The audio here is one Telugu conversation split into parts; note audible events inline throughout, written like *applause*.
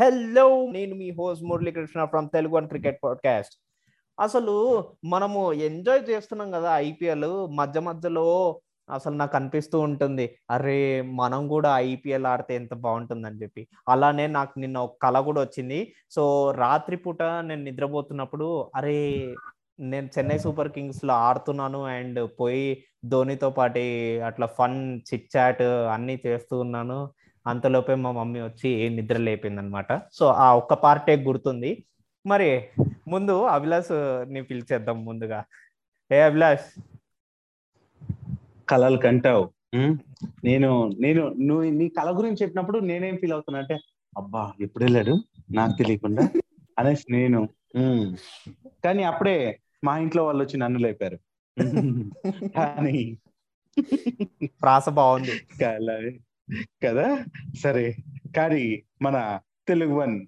హలో నేను మీ host Muralikrishna from Telugu one cricket podcast అసలు మనము ఎంజాయ్ చేస్తున్నాం కదా ఐపీఎల్ మధ్య మధ్యలో అసలు నాకు అనిపిస్తూ ఉంటుంది. అరే మనం కూడా ఐపీఎల్ ఆడితే ఎంత బాగుంటుందని చెప్పి. అలానే నాకు నిన్న ఒక కళ కూడా వచ్చింది. సో రాత్రిపూట నేను నిద్రపోతున్నప్పుడు అరే నేను చెన్నై సూపర్ కింగ్స్లో ఆడుతున్నాను అండ్ పోయి ధోనితో పాటి అట్లా ఫన్ చిట్ చాట్ అన్ని చేస్తూ ఉన్నాను. అంతలోపే మా మమ్మీ వచ్చి నిద్ర లేపింది అనమాట సో ఆ ఒక్క పార్టే గుర్తుంది. మరి ముందు అభిలాష్ని పిలిచేద్దాం ముందుగా. ఏ అభిలాష్? కళలు కంటావు. నేను నేను నువ్వు నీ కళ గురించి చెప్పినప్పుడు నేనేం ఫీల్ అవుతున్నా అంటే అబ్బా ఎప్పుడు వెళ్ళాడు? నాకు తెలియకుండా. అనేసి నేను. కానీ అప్పుడే మా ఇంట్లో వాళ్ళు వచ్చి నన్ను లేపారు. *laughs* కానీ ప్రాస బాగుంది. కదా? సరే. కానీ మన తెలుగు వన్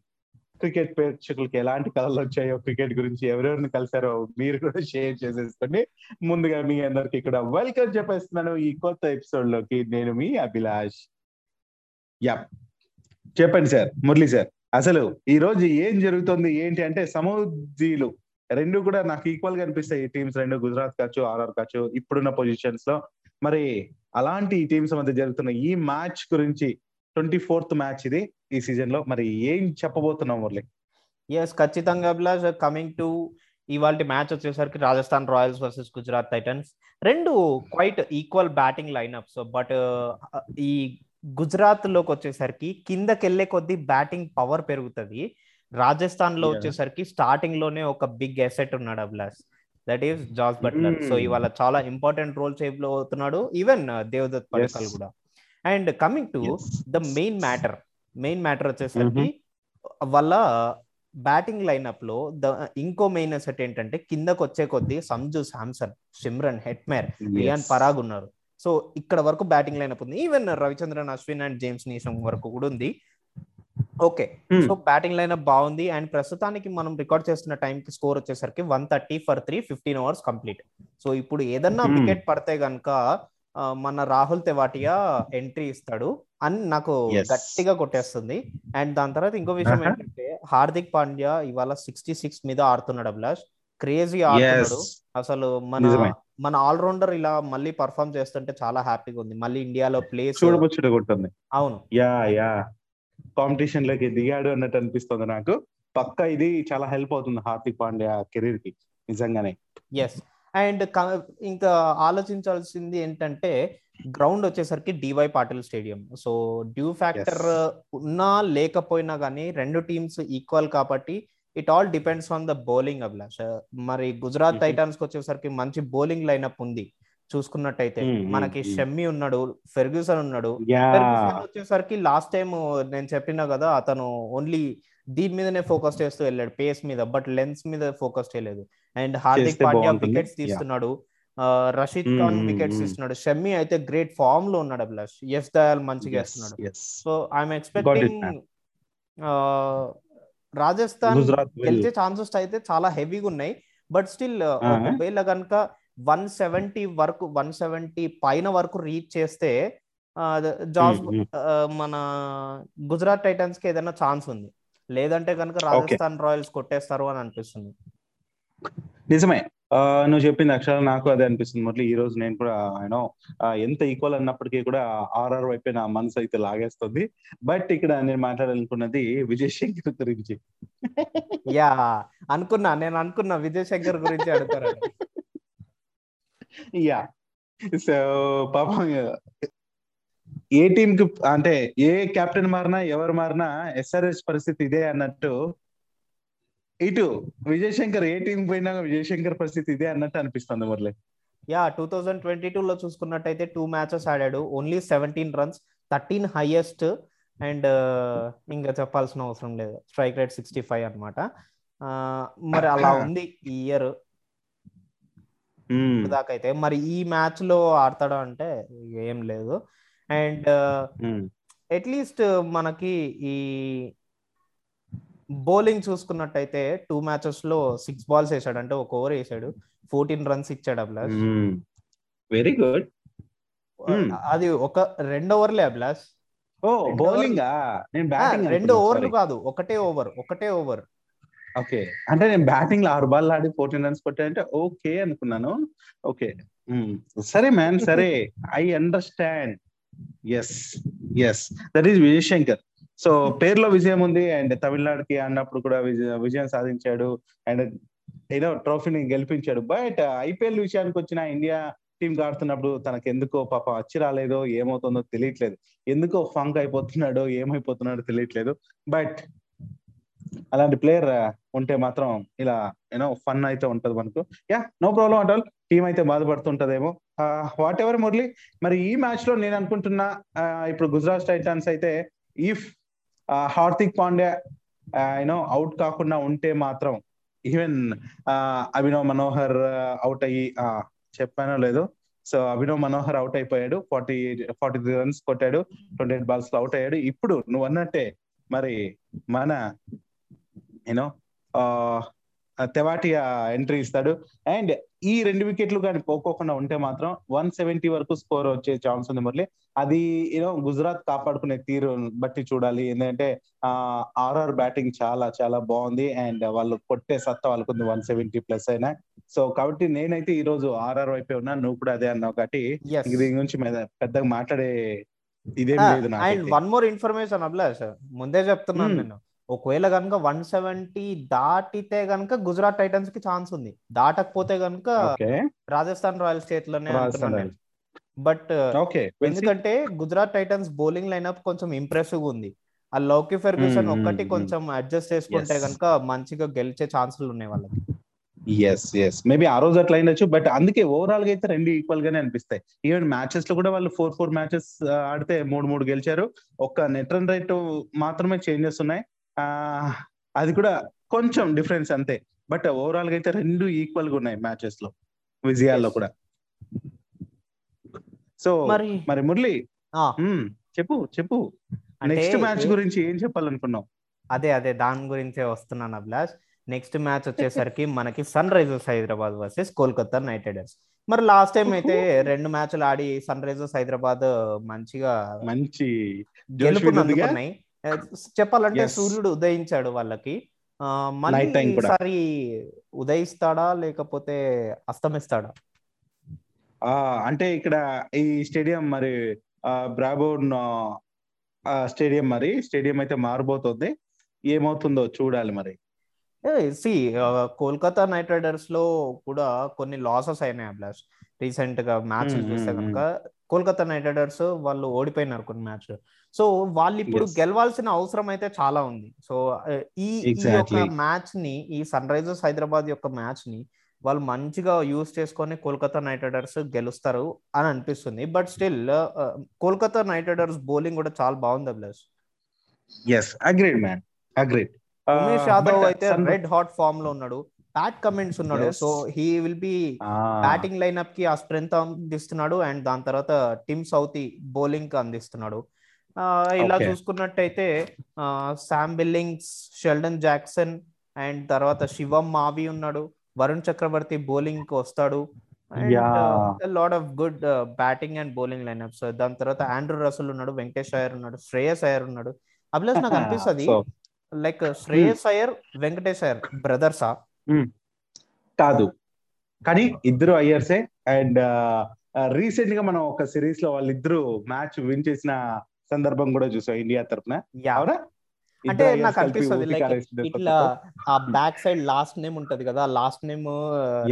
క్రికెట్ ప్రేక్షకులకి ఎలాంటి కళలు వచ్చాయో క్రికెట్ గురించి ఎవరెవరిని కలిసారో మీరు కూడా షేర్ చేసేసుకోండి. ముందుగా మీ అందరికి ఇక్కడ వెల్కమ్ చెప్పేస్తున్నాను ఈ కొత్త ఎపిసోడ్లోకి నేను మీ అభిలాష్. యా. చెప్పండి సార్. మురళి సార్. అసలు ఈ రోజు ఏం జరుగుతుంది? ఏంటి అంటే సమూజీలు రెండు కూడా నాకు ఈక్వల్గా అనిపిస్తాయి. ఈ టీమ్స్ రెండు గుజరాత్ కావచ్చు ఆర్ఆర్ కావచ్చు ఇప్పుడున్న పొజిషన్స్లో. మరి అలాంటి టీమ్స్ మధ్య జరుగుతున్న ఈ మ్యాచ్ గురించి ట్వంటీ ఫోర్త్ మ్యాచ్ ఇది ఈ సీజన్లో. మరి ఏం చెప్పబోతున్నాం మురళి? ఎస్ ఖచ్చితంగా అభిలాష్ కమింగ్ టు ఇవాళ మ్యాచ్ వచ్చేసరికి Rajasthan Royals versus Gujarat Titans. రెండు quite equal batting lineups but ఈ గుజరాత్లోకి వచ్చేసరికి కిందకి వెళ్ళే కొద్దీ బ్యాటింగ్ పవర్ పెరుగుతుంది. రాజస్థాన్లో. వచ్చేసరికి స్టార్టింగ్లోనే ఒక బిగ్ ఎసెట్ ఉన్నాడు Abhilash. That is Jos Buttler. So ఇవాళ చాలా ఇంపార్టెంట్ రోల్ సేవ్లో అవుతున్నాడు. ఈవెన్ దేవదత్ పడికల్. కూడా. And coming to the main matter main matter వచ్చేసరికి వాళ్ళ బ్యాటింగ్ లైనప్లో ద ఇంకో మెయిన్ అసెట్ ఏంటంటే కిందకు వచ్చే కొద్దీ సంజు శాంసన్ సిమ్రన్ హెట్మేర్ రియాన్ పరాగ్ ఉన్నారు. సో ఇక్కడ వరకు బ్యాటింగ్ లైనప్ ఉంది. Even Ravichandran Ashwin and James Neesham వరకు కూడా ఉంది. ఓకే. సో బ్యాటింగ్ లైనప్ బాగుంది. అండ్ ప్రస్తుతానికి మనం రికార్డ్ చేస్తున్న టైం కి స్కోర్ వచ్చేసరికి one thirty for three fifteen overs complete. So ఇప్పుడు ఏదన్నా. వికెట్ పడితే గనక మన రాహుల్ తెవాటియా ఎంట్రీ ఇస్తాడు అని నాకు. గట్టిగా కొట్టేస్తుంది. అండ్ దాని తర్వాత ఇంకో విషయం. ఏంటంటే హార్దిక్ పాండ్యా ఇవాళ సిక్స్టీ సిక్స్ మీద ఆడుతున్నాడు అభిలాష్. క్రేజీ ఆడుతున్నాడు. అసలు మన. మన ఆల్రౌండర్ ఇలా మళ్ళీ పర్ఫామ్ చేస్తుంటే చాలా హ్యాపీగా ఉంది. మళ్ళీ ఇండియాలో ప్లేస్ అవును. Yeah yeah. కాంపిటీషన్లోకి దిగాడు అన్నట్టు అనిపిస్తుంది నాకు. పక్క ఇది చాలా హెల్ప్ అవుతుంది హార్దిక్ పాండ్యా కెరీర్కి నిజంగానే. ఎస్ అండ్ ఇంకా ఆలోచించాల్సింది ఏంటంటే గ్రౌండ్ వచ్చేసరికి D Y Patil stadium. So dew factor ఉన్నా లేకపోయినా కానీ రెండు టీమ్స్ ఈక్వల్ కాబట్టి it all depends on the bowling Abhilash. మరి గుజరాత్ Mhm. టైటాన్స్కి వచ్చేసరికి మంచి బౌలింగ్ లైనప్ ఉంది. చూసుకున్నట్టయితే మనకి. షమ్మి ఉన్నాడు ఫెర్గ్యూసన్ ఉన్నాడు వచ్చేసరికి లాస్ట్ టైం నేను చెప్పినా కదా అతను ఓన్లీ దీని మీదనే ఫోకస్ చేస్తూ వెళ్ళాడు పేస్ మీద బట్ లెన్స్ మీద ఫోకస్ చేయలేదు అండ్ హార్దిక్ పాండ్యా. వికెట్స్. తీస్తున్నాడు రషీద్ ఖాన్ వికెట్స్. తీస్తున్నాడు షమ్మి అయితే గ్రేట్ ఫామ్లో ఉన్నాడు అభిలాష్ ఎస్ దయాల్ మంచిగా వేస్తున్నాడు సో ఐఎమ్ ఎక్స్పెక్టింగ్. రాజస్థాన్. గెలిచే ఛాన్సెస్ అయితే చాలా హెవీగా ఉన్నాయి బట్ స్టిల్. ఒకవేళ కనుక వన్ సెవెంటీ వరకు వన్ సెవెంటీ పైన వరకు రీచ్ చేస్తే hmm. మన గుజరాత్ టైటన్స్కి ఏదైనా ఛాన్స్ ఉంది. లేదంటే కనుక రాజస్థాన్ రాయల్స్ కొట్టేస్తారు అని అనిపిస్తుంది. నిజమే. నువ్వు చెప్పింది అక్షరాలు నాకు అదే అనిపిస్తుంది మురళి. ఈ రోజు నేను కూడా యూనో ఎంత ఈక్వల్ అన్నప్పటికీ కూడా ఆర్ఆర్ వైపే నా మనసు అయితే లాగేస్తుంది. బట్ ఇక్కడ నేను మాట్లాడాలనుకున్నది విజయ్ శంకర్ గురించి. *laughs* యా అనుకున్నా. నేను అనుకున్నా విజయ్ శంకర్ గురించి అడుగుతారు *laughs* యా సో పాపం ఏ టీం కి అంటే ఏ కెప్టెన్ మారినా ఎవరు మారినా ఎస్ఆర్ఎస్ పరిస్థితి ఇదే అన్నట్టు ఇటు విజయ్ శంకర్ ఏ టీం పోయినా విజయ్ శంకర్ పరిస్థితి ఇదే అన్నట్టు అనిపిస్తుంది Murali. Yeah two thousand twenty two లో చూసుకున్నట్టయితే టూ మ్యాచెస్ ఆడాడు. Only seventeen runs thirteen highest and ఇంకా చెప్పాల్సిన అవసరం లేదు. స్ట్రైక్ రేట్ సిక్స్టీ ఫైవ్ అనమాట మరి అలా *laughs* ఉంది ఈ ఇయర్. దాకైతే మరి ఈ మ్యాచ్లో ఆడతాడా అంటే ఏం లేదు. అండ్. అట్లీస్ట్ మనకి ఈ బౌలింగ్ చూసుకున్నట్టయితే టూ మ్యాచెస్లో సిక్స్ బాల్స్ వేసాడు. అంటే ఒక ఓవర్ వేసాడు. ఫోర్టీన్ రన్స్ ఇచ్చాడు అభిలాష్. Very good. అది ఒక రెండు ఓవర్లే అభిలాష్. ఓ బౌలింగ్? రెండు ఓవర్లు కాదు. ఒకటే ఓవర్ ఒకటే ఓవర్. ఓకే. అంటే నేను బ్యాటింగ్లో ఆరు బాల్ ఆడి ఫోర్టీన్ రన్స్ కొట్టానంటే ఓకే అనుకున్నాను. ఓకే. సరే మ్యాన్ సరే. I understand. Yes yes. That is Vijay Shankar so పేరులో విజయం ఉంది అండ్ తమిళనాడుకి అన్నప్పుడు కూడా విజయం సాధించాడు అండ్ ఏదో ట్రోఫీని గెలిపించాడు. బట్ ఐపీఎల్ విషయానికి వచ్చిన ఇండియా టీం ఆడుతున్నప్పుడు తనకు ఎందుకో పాప వచ్చి రాలేదో ఏమవుతుందో తెలియట్లేదు. ఎందుకో ఫంక్ అయిపోతున్నాడో ఏమైపోతున్నాడో తెలియట్లేదు. బట్ అలాంటి ప్లేయర్ ఉంటే మాత్రం ఇలా యూనో ఫన్ అయితే ఉంటది మనకు. Yeah no problem at all team అయితే బాధపడుతుంటదేమో. What ever Murali. మరి ఈ మ్యాచ్లో నేను అనుకుంటున్నా ఇప్పుడు గుజరాత్ టైటాన్స్ అయితే if Hardik Pandya you know out కాకుండా ఉంటే మాత్రం ఈవెన్ అభినవ్ మనోహర్ అవుట్ అయ్యి ఆ, చెప్పానో లేదో. సో అభినవ్ మనోహర్ అవుట్ అయిపోయాడు. ఫార్టీ ఫార్టీ త్రీ రన్స్ కొట్టాడు. ట్వంటీ ఎయిట్ బాల్స్లో అవుట్ అయ్యాడు. ఇప్పుడు నువ్వు అన్నట్టే మరి మన యూనో తెవాటియా ఎంట్రీ ఇస్తాడు. అండ్ ఈ రెండు వికెట్లు కానీ పోకోకుండా ఉంటే మాత్రం వన్ సెవెంటీ వరకు స్కోర్ వచ్చే ఛాన్స్ ఉంది మురళి. అది యూనో గుజరాత్ కాపాడుకునే తీరు బట్టి చూడాలి. ఎందుకంటే ఆర్ఆర్ బ్యాటింగ్ చాలా చాలా బాగుంది. అండ్ వాళ్ళు కొట్టే సత్తా వాళ్ళకు ఉంది వన్ సెవెంటీ ప్లస్ అయినా. సో కాబట్టి నేనైతే ఈ రోజు ఆర్ఆర్ వైపే ఉన్నా. నువ్వు కూడా అదే అన్నావు కాబట్టి దీని గురించి పెద్దగా మాట్లాడే ఇదేం లేదు and one more information Abhilash. ముందే చెప్తున్నాను Hmm. నేను. ఒకవేళ కనుక వన్ సెవెంటీ దాటితే గనుక గుజరాత్ టైటన్స్కి ఛాన్స్ ఉంది. దాటకపోతే గనుక ఓకే. రాజస్థాన్ రాయల్ స్టేట్లోనే బట్ ఓకే. ఎందుకంటే గుజరాత్ టైటన్స్ బౌలింగ్ లైనప్ కొంచెం ఇంప్రెసివ్ ఉంది. ఆ లౌకి ఫెర్గ్యూసన్ Hmm, ఒక్కటి hmm, కొంచెం అడ్జస్ట్ చేసుకుంటే. కనుక మంచిగా గెలిచే ఛాన్సులు ఉన్నాయి వాళ్ళకి. ఎస్ ఎస్ మేబీ ఆ రోజు అట్లా అయినచ్చు బట్ అందుకే ఓవరాల్గా అయితే రెండు ఈక్వల్ గానే అనిపిస్తాయి. ఈవెన్ మ్యాచెస్లో కూడా వాళ్ళు ఫోర్ ఫోర్ మ్యాచెస్ ఆడితే మూడు మూడు గెలిచారు. ఒక్క నెట్ రన్ రేట్ మాత్రమే చేంజెస్ ఉన్నాయి. అది కూడా కొంచెం డిఫరెన్స్ అంతే. బట్ ఓవరాల్గా అయితే రెండు ఈక్వల్గా ఉన్నాయి మ్యాచెస్లో. విజయాల్లో. కూడా. సో మరి మరి మురళి చెప్పు చెప్పు. నెక్స్ట్ మ్యాచ్ గురించి ఏం చెప్పాలనుకున్నావు? అదే అదే దాని గురించే వస్తున్నాను అభిలాష్. నెక్స్ట్ మ్యాచ్ వచ్చేసరికి మనకి Sunrisers Hyderabad versus Kolkata Knight Riders. మరి లాస్ట్ టైం అయితే రెండు మ్యాచ్లు ఆడి సన్ రైజర్స్ హైదరాబాద్ మంచిగా మంచి గెలుపుని ఉందిగా? అందుకున్నాయి చెప్పాలంటే. సూర్యుడు ఉదయించాడు వాళ్ళకి మళ్ళీ. ఈసారి ఉదయిస్తాడా లేకపోతే అస్తమిస్తాడా ఆ అంటే ఇక్కడ ఈ స్టేడియం మరి ఆ బ్రాబోన్ స్టేడియం మరి స్టేడియం అయితే మారబోతోంది ఏమవుతుందో చూడాలి మరి సి కోల్కతా నైట్ రైడర్స్లో కూడా కొన్ని లాసెస్ అయినాయి అభిలాష్ రీసెంట్గా మ్యాచ్ చూస్తే కనుక కోల్కతా నైట్ రైడర్స్ వాళ్ళు ఓడిపోయినారు కొన్ని మ్యాచ్ సో వాళ్ళు ఇప్పుడు. గెలవాల్సిన అవసరం అయితే చాలా ఉంది. సో ఈ యొక్క. మ్యాచ్ని ఈ సన్ రైజర్స్ హైదరాబాద్ యొక్క మ్యాచ్ని వాళ్ళు మంచిగా యూజ్ చేసుకొని కోల్కతా నైట్ రైడర్స్ గెలుస్తారు అని అనిపిస్తుంది. But still Kolkata Knight Riders bowling కూడా చాలా బాగుంది Abhilash yes agreed man agreed Umesh Yadav అయితే రెడ్ హాట్ ఫామ్లో ఉన్నాడు. ప్యాట్ కమెంట్స్ ఉన్నాడు. So he will be batting లైనప్కి ఆ స్ట్రెంత్ అందిస్తున్నాడు అండ్ దాని తర్వాత టిమ్ సౌతి బౌలింగ్కి అందిస్తున్నాడు. ఆ, ఇలా. చూసుకున్నట్టయితే Sam Billings Sheldon Jackson and తర్వాత శివం మావి ఉన్నాడు. వరుణ్ చక్రవర్తి బౌలింగ్కి వస్తాడు. Lot of good batting and bowling lineups దాని తర్వాత ఆండ్రూ రసల్ ఉన్నాడు వెంకటేష్ అయ్యర్ ఉన్నాడు శ్రేయస్ అయ్యర్ ఉన్నాడు. అభిలాష్ నాకు *laughs* అనిపిస్తుంది లైక్ శ్రేయస్ అయ్యర్ వెంకటేష్ అయ్యర్ బ్రదర్సా కాదు. కానీ ఇద్దరు అయ్యర్సే అండ్ రీసెంట్గా మనం ఒక సిరీస్లో వాళ్ళిద్దరు మ్యాచ్ విన్ చేసిన సందర్భం కూడా చూసాం ఇండియా తరఫున అవునా? అంటే నాకు అనిపిస్తుంది లైక్ ఇట్లా ఆ బ్యాక్ సైడ్ లాస్ట్ నేమ్ ఉంటది కదా లాస్ట్ నేమ్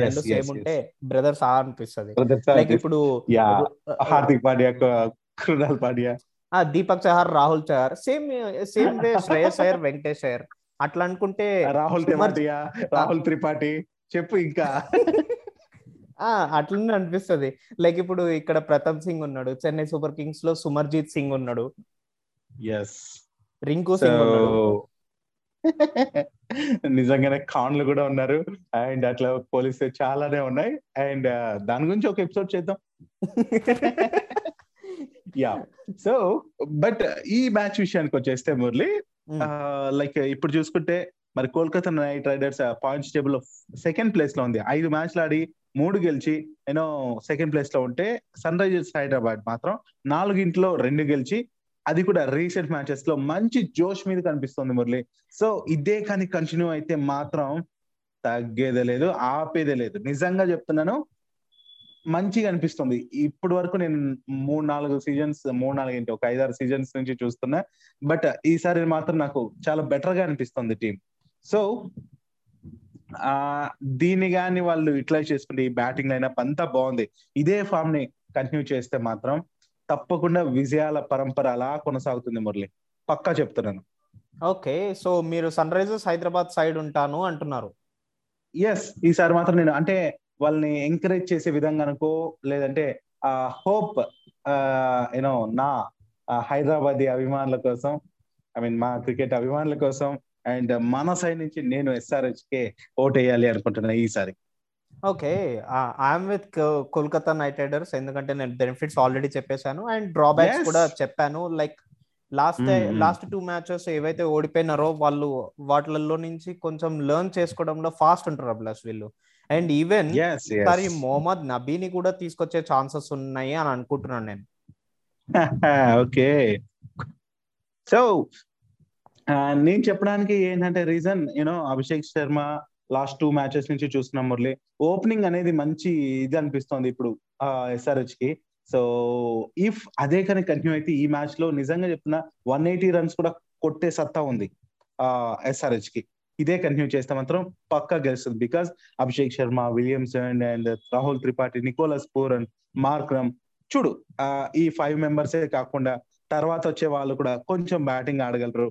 రెండు సేమ్. ఉంటే బ్రదర్స్ ఆ అనిపిస్తుంది. లైక్ ఇప్పుడు Hardik Pandya Krunal Pandya. Deepak Chahar Rahul Chahar same same way *laughs* Shreyas Iyer Venkatesh Iyer అట్లా అనుకుంటే రాహుల్ రాహుల్ త్రిపాఠి చెప్పు ఇంకా. *laughs* ఆ అట్లనే అనిపిస్తుంది. లైక్ ఇప్పుడు ఇక్కడ ప్రతాప్ సింగ్ ఉన్నాడు చెన్నై సూపర్ కింగ్స్లో సుమర్జీత్ సింగ్ ఉన్నాడు. ఎస్ రింకు సింగ్ *laughs* నిజంగానే ఖాన్లు కూడా ఉన్నారు. అండ్ అట్లా పోలిస్తే చాలానే ఉన్నాయి. అండ్ దాని గురించి ఒక ఎపిసోడ్ చేద్దాం. యా సో బట్ ఈ మ్యాచ్ విషయానికి వచ్చేస్తే మురళి Hmm. లైక్ ఇప్పుడు చూసుకుంటే మరి Kolkata Knight Riders points table second ప్లేస్లో ఉంది. ఐదు మ్యాచ్లు ఆడి మూడు గెలిచి యూనో సెకండ్ ప్లేస్లో ఉంటే సన్ రైజర్స్ హైదరాబాద్ మాత్రం నాలుగింట్లో రెండు గెలిచి అది కూడా రీసెంట్ మ్యాచెస్లో మంచి జోష్ మీద కనిపిస్తుంది మురళి. సో ఇదే కానీ కంటిన్యూ అయితే మాత్రం తగ్గేదే లేదు ఆపేదే లేదు. నిజంగా చెప్తున్నాను మంచిగా అనిపిస్తుంది. ఇప్పటి వరకు నేను మూడు నాలుగు సీజన్స్ మూడు నాలుగు ఏంటి ఒక ఐదారు సీజన్స్ నుంచి చూస్తున్నా. బట్ ఈసారి మాత్రం నాకు చాలా బెటర్గా అనిపిస్తుంది టీం. సో ఆ దీన్ని గాని వాళ్ళు ఇట్లా చేసుకుంటే ఈ బ్యాటింగ్ లైనప్ అంతా బాగుంది. ఇదే ఫామ్ని కంటిన్యూ చేస్తే మాత్రం తప్పకుండా విజయాల పరంపర అలా కొనసాగుతుంది మురళి. పక్కా చెప్తున్నాను. ఓకే. సో మీరు సన్ రైజర్స్ హైదరాబాద్ సైడ్ ఉంటాను అంటున్నారు. ఎస్ ఈసారి మాత్రం నేను అంటే వాళ్ళని ఎంకరేజ్ చేసే విధంగా అనుకో లేదంటే ఆ హోప్ యూనో నా హైదరాబాద్ అభిమానుల కోసం ఐ మీన్ మా క్రికెట్ అభిమానుల కోసం అండ్ మన సైడ్ నుంచి నేను ఎస్ఆర్హెచ్ కే ఓట్ వేయాలి అనుకుంటున్నా ఈసారి okay I'm with Kolkata Knight Riders ఎందుకంటే నేను బెనిఫిట్స్ ఆల్రెడీ చెప్పేశాను అండ్ డ్రాబ్యాక్స్. కూడా చెప్పాను like last. Last two matches ఏవైతే ఓడిపోయినారో వాళ్ళు వాటిలలో నుంచి కొంచెం లెర్న్ చేసుకోవడంలో ఫాస్ట్ ఉంటారు అభిలాష్ వీళ్ళు అండ్ ఈవెన్ ఈసారి మొహమ్మద్ నబీని కూడా తీసుకొచ్చే ఛాన్సెస్ ఉన్నాయి అని అనుకుంటున్నాను నేను. *laughs* ఓకే. సో నేను చెప్పడానికి ఏంటంటే reason you know Abhishek Sharma last two matches నుంచి చూస్తున్నాం మురళి. ఓపెనింగ్ అనేది మంచి ఇది అనిపిస్తోంది ఇప్పుడు ఎస్ఆర్హెచ్కి. సో ఇఫ్ అదే కానీ కంటిన్యూ అయితే ఈ మ్యాచ్లో నిజంగా చెప్తున్నా వన్ ఎయిటీ రన్స్ కూడా కొట్టే సత్తా ఉంది ఎస్ఆర్హెచ్కి. ఇదే కంటిన్యూ చేస్తే మాత్రం పక్కా గెలుస్తుంది. Because Abhishek Sharma Williamson and Rahul Tripathi Nicholas Pooran Markram చూడు ఆ, ఈ ఫైవ్ మెంబర్సే కాకుండా తర్వాత వచ్చే వాళ్ళు కూడా కొంచెం బ్యాటింగ్ ఆడగలరు.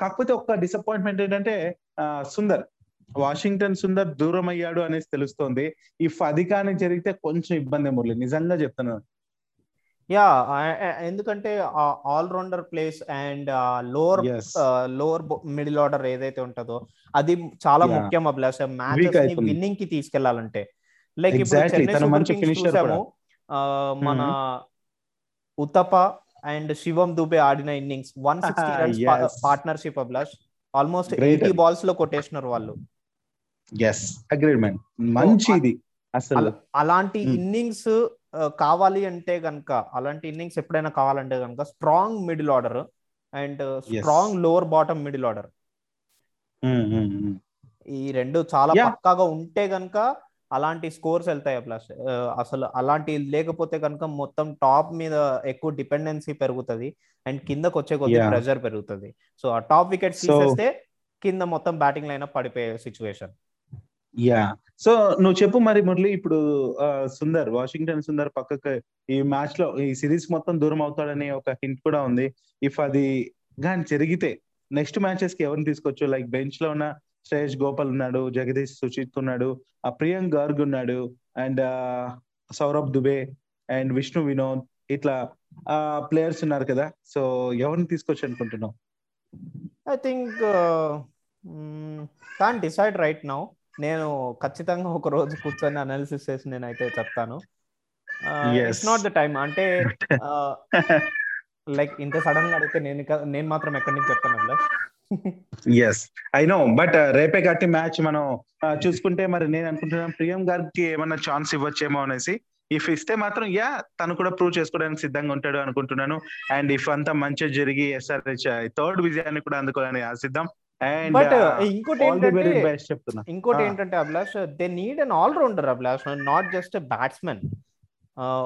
కాకపోతే ఒక్క డిసప్పాయింట్మెంట్ ఏంటంటే ఆ, సుందర్ వాషింగ్టన్ సుందర్ దూరం అయ్యాడు అనేసి తెలుస్తోంది. ఈ అధికారం జరిగితే కొంచెం ఇబ్బంది మురళి నిజంగా చెప్తున్నాను. యా ఎందుకంటే all rounder place and lower. Lower middle order ఏదైతే ఉంటుందో అది చాలా. ముఖ్యం అభిలాష్ అవుతుంది. విన్నింగ్కి తీసుకెళ్ళాలంటే లైక్ ఇప్పుడు. చెన్నై చూసాము మన ఉతప అండ్ శివం దుబే ఆడిన innings one sixty *laughs* runs. Partnership Abhilash almost. Eighty బాల్స్లో కొట్టేసినారు వాళ్ళు ఎస్ అగ్రిమెంట్ మంచిది అసలు అల- అలాంటి. ఇన్నింగ్స్ కావాలి అంటే గనక అలాంటి ఇన్నింగ్స్ ఎప్పుడైనా కావాలంటే గనక strong middle order and strong lower bottom middle order. ఈ రెండు చాలా. పక్కాగా ఉంటే గనక అలాంటి స్కోర్స్ వెళ్తాయి ప్లస్ అసలు అలాంటి లేకపోతే కనుక మొత్తం టాప్ మీద ఎక్కువ డిపెండెన్సీ పెరుగుతుంది అండ్ కిందకు వచ్చే కొద్ది. ప్రెషర్ పెరుగుతుంది సో ఆ టాప్ వికెట్స్ తీసేస్తే కింద మొత్తం బ్యాటింగ్ లైన్ పడిపోయే సిచ్యువేషన్ యా సో నువ్వు చెప్పు మరి మురళి ఇప్పుడు సుందర్ వాషింగ్టన్ సుందర్ పక్కకు ఈ మ్యాచ్లో ఈ సిరీస్ మొత్తం దూరం అవుతాడని ఒక హింట్ కూడా ఉంది. ఇఫ్ అది కానీ జరిగితే నెక్స్ట్ మ్యాచెస్కి ఎవరిని తీసుకోవచ్చు లైక్ బెంచ్లో ఉన్న శ్రేయస్ గోపాల్ ఉన్నాడు జగదీష్ సుచిత్ ఉన్నాడు ఆ ప్రియాంక్ గార్గ్ ఉన్నాడు అండ్ సౌరభ్ దుబే అండ్ విష్ణు వినోద్ ఇట్లా ఆ ప్లేయర్స్ ఉన్నారు కదా. సో ఎవరిని తీసుకోవచ్చు అనుకుంటున్నావు? I think can't decide right now నేను ఖచ్చితంగా ఒక రోజు కూర్చొని అనాలిసిస్ చేసి నేనైతే చెప్తాను. ఇట్స్ నాట్ ద టైం అంటే *laughs* లైక్ ఇంత సడన్గా అడిగితే నేను నేను మాత్రం ఎక్కడి నుంచి చెప్తాను ఎస్ ఐ నో బట్ రేపే కట్టి మ్యాచ్ మనం చూసుకుంటే మరి నేను అనుకుంటున్నాను ప్రియం గారికి ఏమన్నా ఛాన్స్ ఇవ్వచ్చేమో అనేసి. ఇఫ్ ఇస్తే మాత్రం యా తను కూడా ప్రూవ్ చేసుకోవడానికి సిద్ధంగా ఉంటాడు అనుకుంటున్నాను. అండ్ ఇఫ్ అంతా మంచిగా జరిగి ఎస్ఆర్హెచ్ థర్డ్ విజయాన్ని కూడా అందుకోవాలని ఆశిద్దాం. బట్ ఇంకోటి ఆల్ ది వెరీ ఏంటంటే ఇంకోటి. ఏంటంటే Abhilash they need an all rounder Abhilash not just batsmen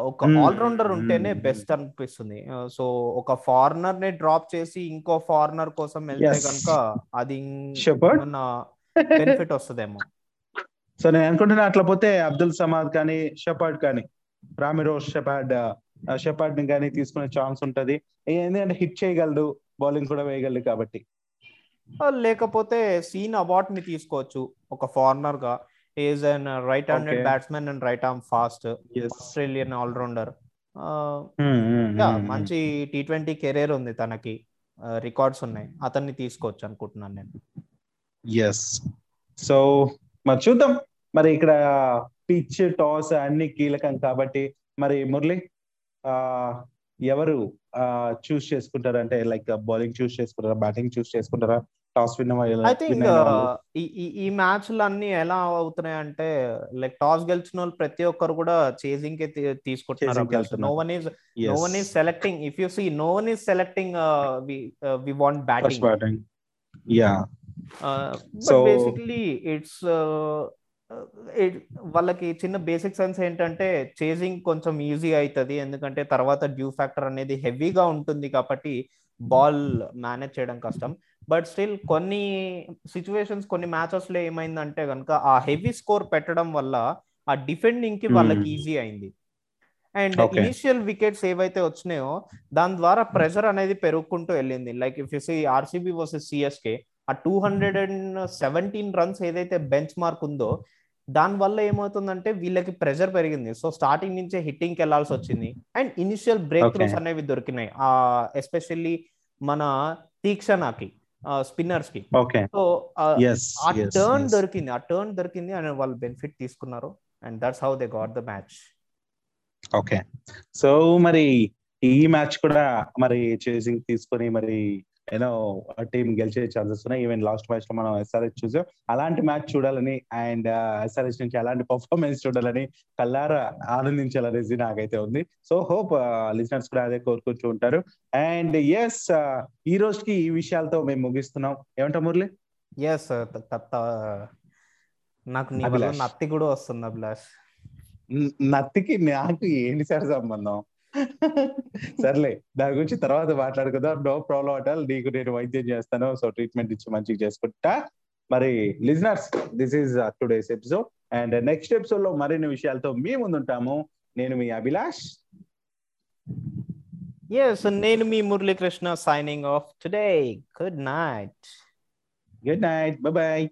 ఒక Hmm. ఆల్ రౌండర్ ఉంటేనే Hmm. బెస్ట్ అనిపిస్తుంది సో ఒక ఫారినర్ని డ్రాప్ చేసి ఇంకో ఫారినర్ కోసం వెళ్తే. కనుక అది? బెనిఫిట్ వస్తుందేమో సో *laughs* నేను అనుకుంటున్నా అట్లా పోతే అబ్దుల్ సమాద్ కానీ షపాడ్ కానీ రామిరోజ్ షపాడ్ షపాడ్ని కానీ తీసుకునే ఛాన్స్ ఉంటది ఎందుకంటే హిట్ చేయగలడు బౌలింగ్ కూడా వేయగలడు కాబట్టి లేకపోతే సీన్ అవార్డ్ని తీసుకోవచ్చు. ఒక ఫారినర్గా is an right handed Okay. Batsmen and right arm fast. Australian all rounder మంచి టీ ట్వంటీ కెరీర్ ఉంది తనకి. రికార్డ్స్ ఉన్నాయి. అతన్ని తీసుకోవచ్చు అనుకుంటున్నాను నేను. ఎస్ సో మరి చూద్దాం. మరి ఇక్కడ పిచ్ టాస్ అన్ని కీలకం కాబట్టి మరి మురళి ఆ ఎవరు చూస్ చేసుకుంటారా అంటే లైక్ బౌలింగ్ చూస్ చేసుకుంటారా బ్యాటింగ్ చూస్ చేసుకుంటారా? టాస్ విన్ ఐ థింక్ ఈ మ్యాచ్లు అన్ని ఎలా అవుతున్నాయి అంటే లైక్ టాస్ గెలిచిన వాళ్ళు ప్రతి ఒక్కరు కూడా చేసింగ్ కే తీసుకుంటున్నారు. No one is no one is selecting if you see no one is selecting we want batting yeah So- basically it's వాళ్ళకి చిన్న బేసిక్ సెన్స్ ఏంటంటే చేసింగ్ కొంచెం ఈజీ అవుతుంది. ఎందుకంటే తర్వాత డ్యూ ఫ్యాక్టర్ అనేది హెవీగా ఉంటుంది కాబట్టి బాల్ మేనేజ్ చేయడం కష్టం బట్ స్టిల్ కొన్ని సిచ్యువేషన్స్ కొన్ని మ్యాచెస్లో ఏమైందంటే కనుక ఆ హెవీ స్కోర్ పెట్టడం వల్ల ఆ డిఫెండింగ్కి వాళ్ళకి Hmm. ఈజీ అయింది అండ్. ఇనిషియల్ వికెట్స్ ఏవైతే వచ్చినాయో దాని ద్వారా ప్రెషర్ అనేది పెరుగుకుంటూ వెళ్ళింది like if you see RCB versus CSK ఆ two hundred and seventeen runs ఏదైతే బెంచ్ మార్క్ ఉందో దాని వల్ల ఏమవుతుందంటే వీళ్ళకి ప్రెషర్ పెరిగింది. సో స్టార్టింగ్ నుంచే హిట్టింగ్కి వెళ్ళాల్సి వచ్చింది. And initial breakthroughs. అనేవి దొరికినాయి. ఆ ఎస్పెషల్లీ మన తీక్షణకి స్పిన్నర్స్కి ఓకే. సో ఆ టర్న్ దొరికింది. ఆ టర్న్ దొరికింది అండ్ వాళ్ళు బెనిఫిట్ తీసుకున్నారు. And that's how they got the match. Okay. So మరి ఈ మ్యాచ్ కూడా మరి చేసింగ్ తీసుకొని మరి ఏదో టీం గెలిచే ఛాన్సెస్ ఉన్నాయి. ఈవెన్ లాస్ట్ మ్యాచ్లో మనం ఎస్ఆర్హెచ్ చూసాం. అలాంటి మ్యాచ్ చూడాలని అండ్ ఎస్ఆర్హెచ్ నుంచి అలాంటి పర్ఫార్మెన్స్ చూడాలని కల్లారా ఆనందించాలనేసి నాకైతే ఉంది. సో హోప్ లిజనర్స్ కూడా అదే కోరుకుంటూ ఉంటారు. అండ్ ఎస్ ఈ రోజుకి ఈ విషయాలతో మేము ముగిస్తున్నాం. ఏమంటాం మురళి? ఎస్ నాకు. నత్తి కూడా వస్తుంది అభిలాష్. నత్తికి నాకు ఏంటి సార్ సంబంధం? *laughs* సర్లే దాని గురించి తర్వాత మాట్లాడుకుందాం. నో ప్రాబ్లం అట నీకు నేను వైద్యం చేస్తాను. సో ట్రీట్మెంట్ ఇచ్చి మంచిగా చేసుకుంటా. మరి listeners this is today's episode and next ఎపిసోడ్లో మరిన్ని విషయాలతో మీ ముందుంటాము నేను మీ అభిలాష్. ఎస్ నేను మీ Muralikrishna signing off today good night good night bye bye